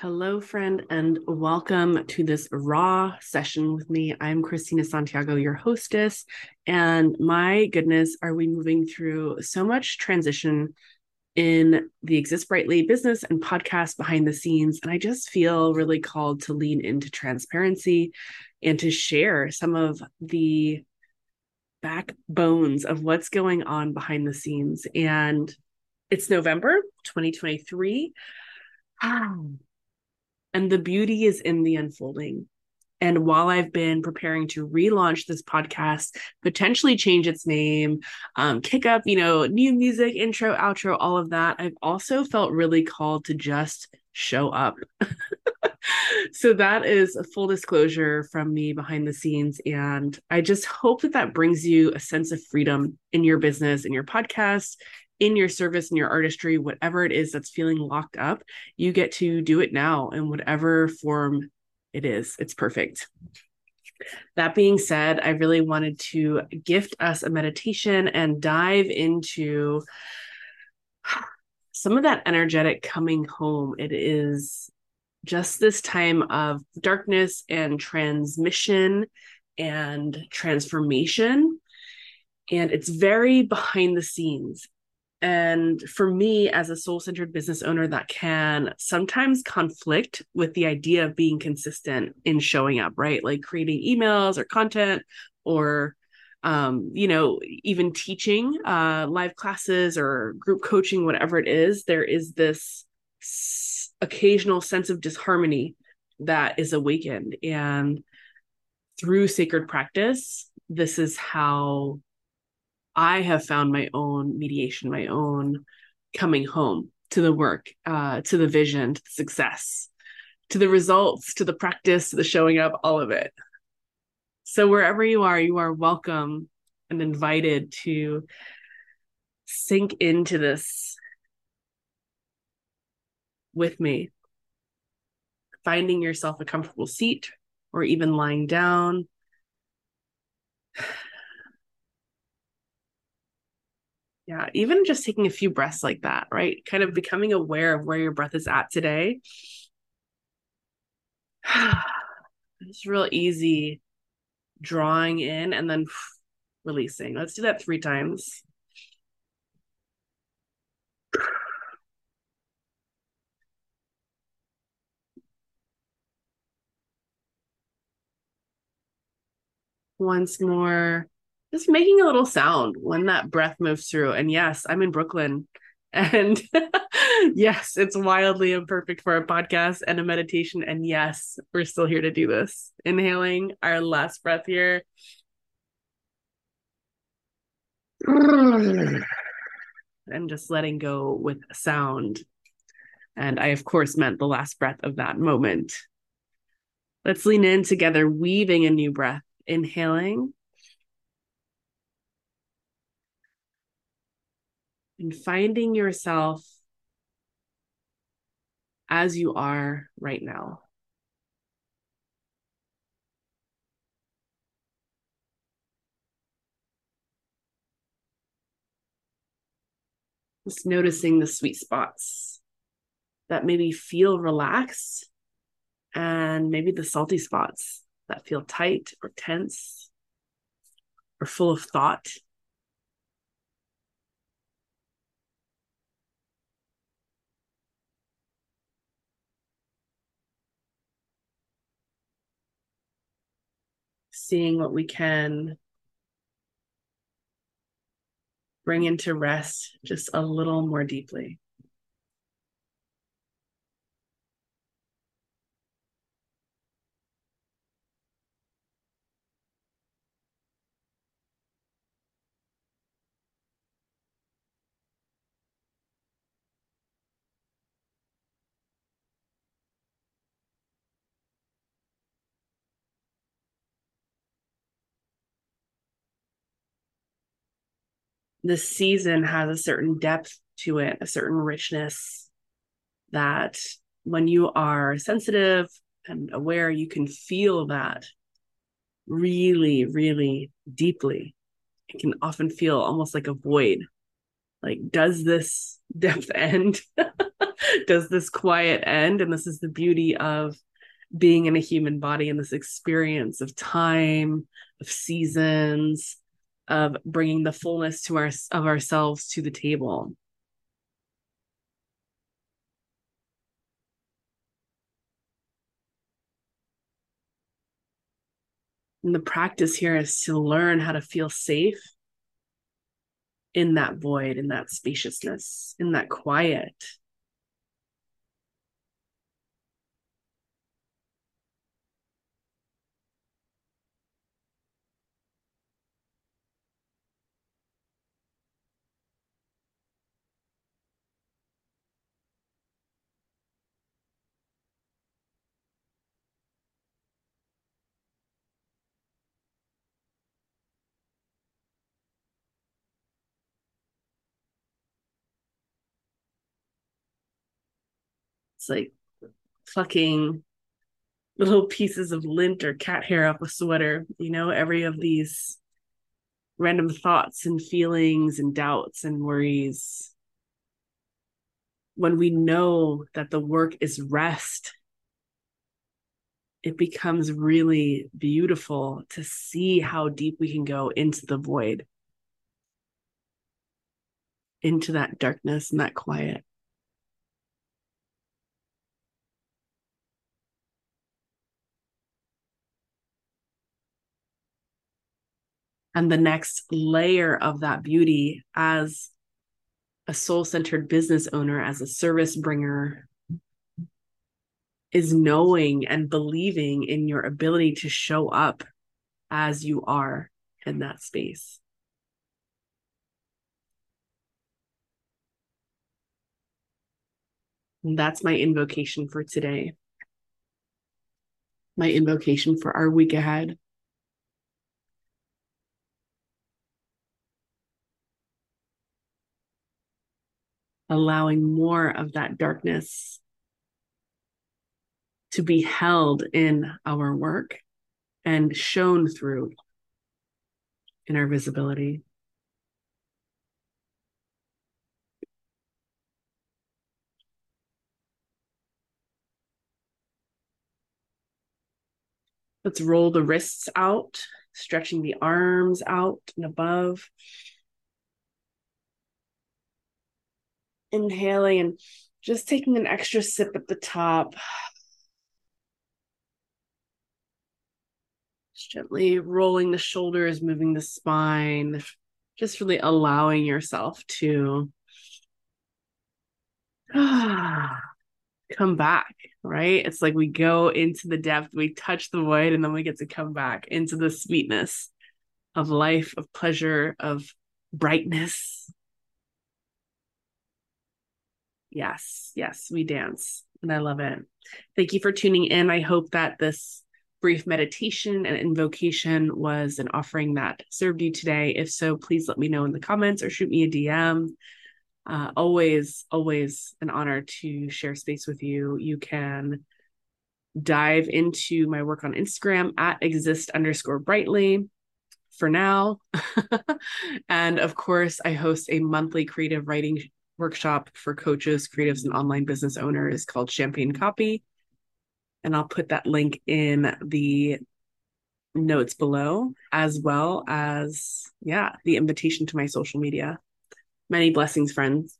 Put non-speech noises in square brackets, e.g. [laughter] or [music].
Hello, friend, and welcome to this raw session with me. I'm Christina Santiago, your hostess. And my goodness, are we moving through so much transition in the Exist Brightly business and podcast behind the scenes? And I just feel really called to lean into transparency and to share some of the backbones of what's going on behind the scenes. And it's November 2023. Ah. And the beauty is in the unfolding. And while I've been preparing to relaunch this podcast, potentially change its name, um, kick up, you know, new music, intro, outro, all of that, I've also felt really called to just show up. [laughs] so that is a full disclosure from me behind the scenes. And I just hope that that brings you a sense of freedom in your business, in your podcast, in your service, and your artistry, whatever it is that's feeling locked up, you get to do it now in whatever form it is. It's perfect. That being said, I really wanted to gift us a meditation and dive into [sighs] some of that energetic coming home. It is just this time of darkness and transmission and transformation. And it's very behind the scenes. And for me, as a soul centered business owner, that can sometimes conflict with the idea of being consistent in showing up, right? Like creating emails or content or um, you know, even teaching uh, live classes or group coaching, whatever it is, there is this occasional sense of disharmony that is awakened. And through sacred practice, this is how I have found my own mediation, my own coming home to the work, uh, to the vision, to the success, to the results, to the practice, to the showing up, all of it. So, wherever you are, you are welcome and invited to sink into this with me. Finding yourself a comfortable seat or even lying down Yeah, even just taking a few breaths like that, right? Kind of becoming aware of where your breath is at today. [sighs] it's real easy drawing in and then releasing. Let's do that three times. Once more just making a little sound when that breath moves through. And yes, I'm in Brooklyn. [laughs] And yes, it's wildly imperfect for a podcast and a meditation. And yes, we're still here to do this. Inhaling our last breath here. And just letting go with sound. And I, of course, meant the last breath of that moment. Let's lean in together, weaving a new breath. Inhaling and finding yourself as you are right now. Just noticing the sweet spots that maybe feel relaxed and maybe the salty spots that feel tight or tense or full of thought. Seeing what we can bring into rest just a little more deeply. This season has a certain depth to it, a certain richness that when you are sensitive and aware, you can feel that really, really deeply. It can often feel almost like a void. Like, does this [laughs] depth end? [laughs] does this quiet end and this is the beauty of being in a human body and this experience of time of seasons of bringing the fullness to our of ourselves to the table. And the practice here is to learn how to feel safe in that void in that spaciousness in that quiet like plucking little pieces of lint or cat hair off a sweater, you know, every of these random thoughts and feelings and doubts and worries. When we know that the work is rest, it becomes really beautiful to see how deep we can go into the void, into that darkness and that quiet. And the next layer of that beauty as a soul centered business owner, as a service bringer, is knowing and believing in your ability to show up as you are in that space. And that's my invocation for today. My invocation for our week ahead. Allowing more of that darkness to be held in our work and shown through in our visibility. Let's roll the wrists out, stretching the arms out and above. Inhaling and just taking an extra sip at the top. Just gently rolling the shoulders, moving the spine, just really allowing yourself to [sighs] come back, right? It's like we go into the depth, we touch the void, and then we get to come back into the sweetness of life, of pleasure, of brightness, Yes, yes, we dance. And I love it. Thank you for tuning in. I hope that this brief meditation and invocation was an offering that served you today. If so, please let me know in the comments or shoot me a DM. Uh, always, always an honor to share space with you. You can dive into my work on Instagram at exist underscore brightly for now. [laughs] and of course, I host a monthly creative writing workshop for coaches, creatives, and online business owners called Champagne Copy. And I'll put that link in the notes below, as well as, yeah, the invitation to my social media. Many blessings, friends.